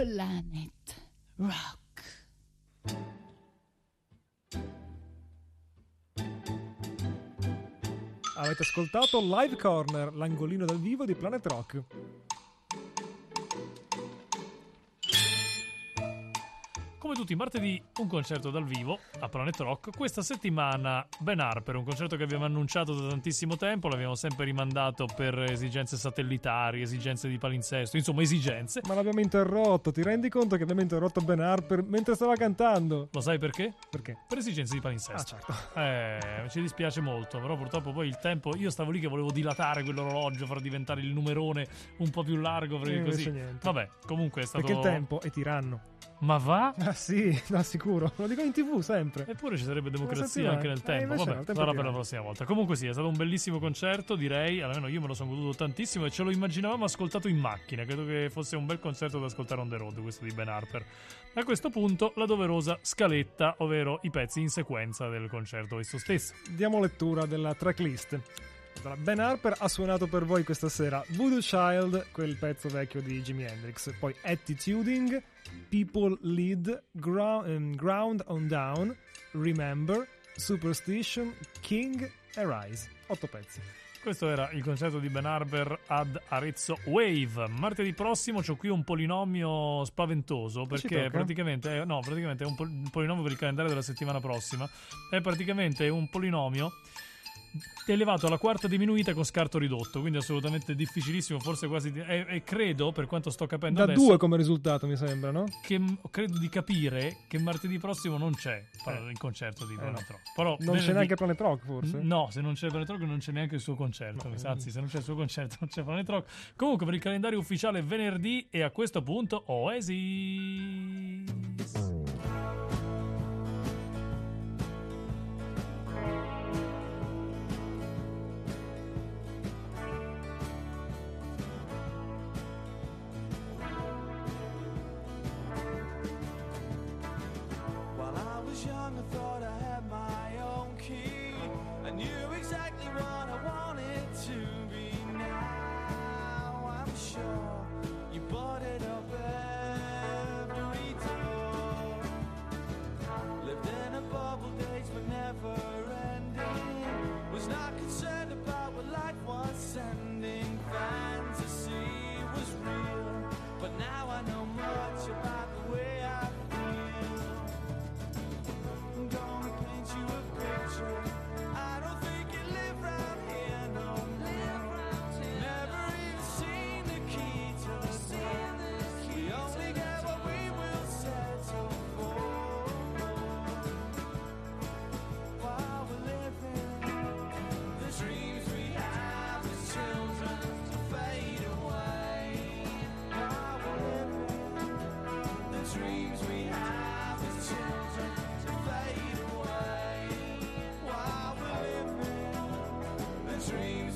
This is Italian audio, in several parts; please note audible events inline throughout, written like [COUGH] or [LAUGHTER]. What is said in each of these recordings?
Planet Rock. Avete ascoltato Live Corner, l'angolino dal vivo di Planet Rock. Come tutti i martedì, un concerto dal vivo a Planet Rock. Questa settimana Ben Harper, un concerto che abbiamo annunciato da tantissimo tempo, l'abbiamo sempre rimandato per esigenze satellitari, esigenze di palinsesto, insomma esigenze. Ma l'abbiamo interrotto, ti rendi conto che abbiamo interrotto Ben Harper mentre stava cantando? Lo sai perché? Perché? Per esigenze di palinsesto. Ah, certo. Eh, ci dispiace molto, però purtroppo poi il tempo. Io stavo lì che volevo dilatare quell'orologio, far diventare il numerone un po' più largo. Perché così. niente. Vabbè, comunque è stato. Perché il tempo è tiranno. Ma va? [LAUGHS] Ah sì, no, sicuro. Lo dico in tv sempre. Eppure ci sarebbe democrazia anche nel Eh, tempo. invece Vabbè, no, tempo sarà per la prossima volta. Comunque sì, è stato un bellissimo concerto, direi. Almeno io me lo sono goduto tantissimo e ce lo immaginavamo ascoltato in macchina. Credo che fosse un bel concerto da ascoltare on the road, questo di Ben Harper. A questo punto la doverosa scaletta, ovvero i pezzi in sequenza del concerto esso stesso. Diamo lettura della tracklist. Ben Harper ha suonato per voi questa sera Voodoo Child, quel pezzo vecchio di Jimi Hendrix, poi Attituding, People Lead, Grou- ehm, Ground on Down, Remember, Superstition, King e Rise. Otto pezzi. Questo era il concerto di Ben Harper ad Arezzo Wave. Martedì prossimo c'ho qui un polinomio spaventoso perché praticamente, è- no, praticamente è un polinomio per il calendario della settimana prossima. È praticamente un polinomio elevato alla quarta diminuita con scarto ridotto, quindi assolutamente difficilissimo, forse quasi... di- E, e credo, per quanto sto capendo Da adesso, due come risultato, mi sembra, no? che credo di capire che martedì prossimo non c'è Eh. il concerto di Eh, Planet no. Rock. Però Non c'è neanche Planet Rock, forse? N- No, se non c'è Planet Rock non c'è neanche il suo concerto. mi sa, Anzi, se non c'è il suo concerto [LAUGHS] non c'è Planet Rock. Comunque per il calendario ufficiale venerdì e a questo punto Oasis. dream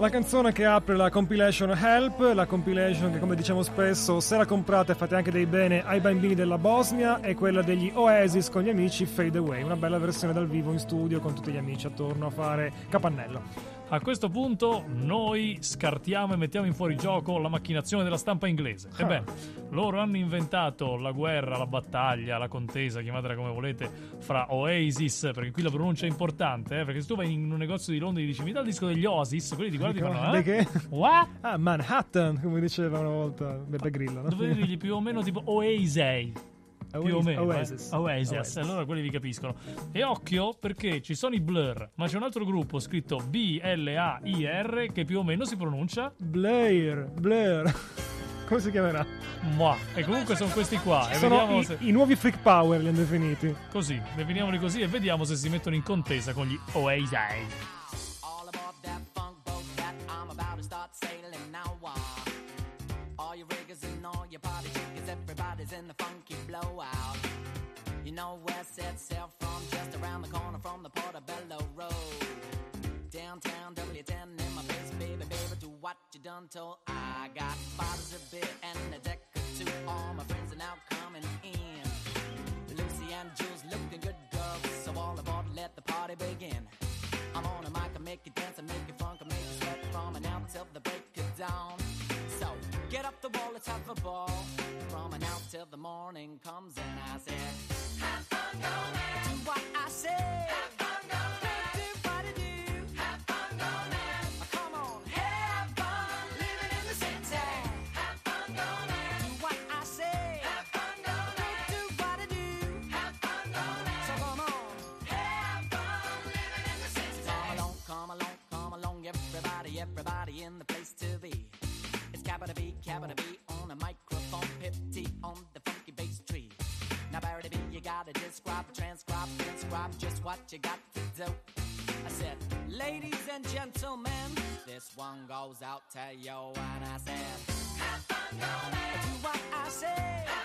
La canzone che apre la compilation Help, la compilation che come diciamo spesso se la comprate fate anche dei bene ai bambini della Bosnia è quella degli Oasis con gli amici Fade Away, una bella versione dal vivo in studio con tutti gli amici attorno a fare capannello. A questo punto noi scartiamo e mettiamo in fuorigioco la macchinazione della stampa inglese. Ah. Ebbene, loro hanno inventato la guerra, la battaglia, la contesa, chiamatela come volete, fra Oasis, perché qui la pronuncia è importante, eh, perché se tu vai in un negozio di Londra e dici mi dà il disco degli Oasis, quelli ti guardano e fanno eh? che? What? Ah, Manhattan, come diceva una volta Beppe Grillo. No? Dovevi dirgli più o meno tipo Oasis. Più o meno, eh. Oasis. Oasis. Oasis. allora quelli vi capiscono. E occhio perché ci sono i Blur, ma c'è un altro gruppo scritto B-L-A-I-R che più o meno si pronuncia Blair, Blair. [LAUGHS] Come si chiamerà? Mua. E comunque sono questi qua. E Sono vediamo i, se. i nuovi Freak Power li hanno definiti. Così, definiamoli così e vediamo se si mettono in contesa con gli Oasis. All funk. Uh, all your riggers and all your party chickens, everybody's in the blowout. You know where set sail from, just around the corner from the Portobello Road. Downtown W10 in my face, baby, baby, do what you done told. I got bottles of beer and a deck or two. All my friends are now coming in. Lucy and Jules looking good girls, so all aboard, let the party begin. I'm on a mic, I make you dance, I make you funk, I make you sweat from and out till the break of dawn. So get up the wall, let's have a ball. From and out till the morning comes, and just what you got to do. I said, ladies and gentlemen, this one goes out to you, and I said, have fun. Do what I say.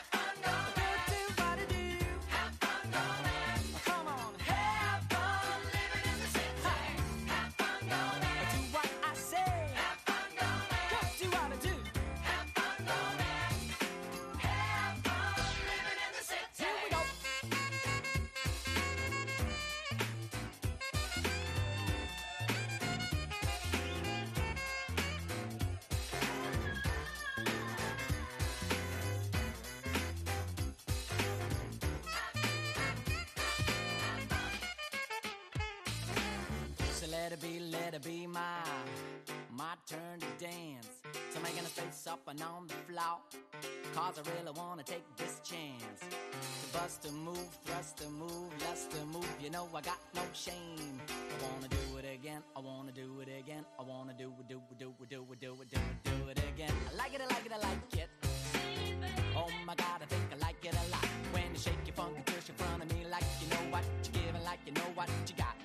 It be, let it be my my turn to dance. So making a face up and on the floor. Cause I really wanna take this chance. To bust a move, thrust a move, lust a move. You know I got no shame. I wanna do it again, I wanna do it again. I wanna do it, do it, do it, do it, do it, do it, do it again. I like it, I like it, I like it. Oh my god, I think I like it a lot. When you shake your funky tush in front of me like you know what you're giving, like you know what you got.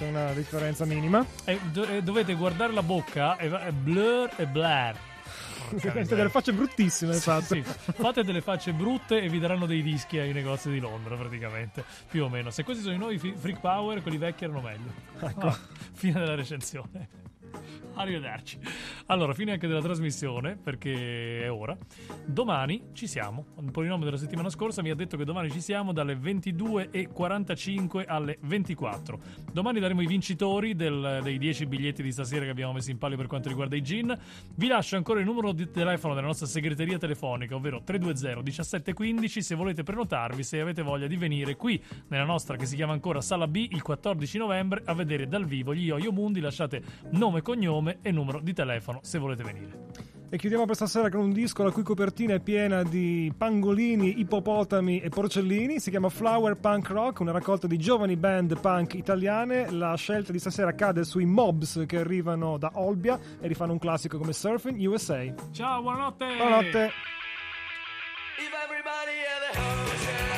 c'è una differenza minima. E do- e dovete guardare la bocca e va- e blur e blur. Avete delle facce bruttissime, infatti. Sì, fate delle facce brutte e vi daranno dei dischi ai negozi di Londra, praticamente. Più o meno. Se questi sono i nuovi Freak Power, quelli vecchi erano meglio. Ecco. Ah, [LAUGHS] fine della recensione. Arrivederci. Allora, fine anche della trasmissione, perché è ora. Domani ci siamo. Un polinome della settimana scorsa mi ha detto che domani ci siamo dalle 22.45 alle 24. Domani daremo i vincitori del- dei 10 biglietti di stasera che abbiamo messo in palio per quanto riguarda i gin. Vi lascio ancora il numero di telefono della nostra segreteria telefonica, ovvero 320 1715 se volete prenotarvi, se avete voglia di venire qui nella nostra che si chiama ancora Sala B il 14 novembre a vedere dal vivo gli Yo-Yo Mundi. Lasciate nome, nome, cognome e numero di telefono se volete venire. E chiudiamo per stasera con un disco la cui copertina è piena di pangolini, ippopotami e porcellini. Si chiama Flower Punk Rock, una raccolta di giovani band punk italiane. La scelta di stasera cade sui mobs che arrivano da Olbia e rifanno un classico come Surfing USA. Ciao, buonanotte! Buonanotte! If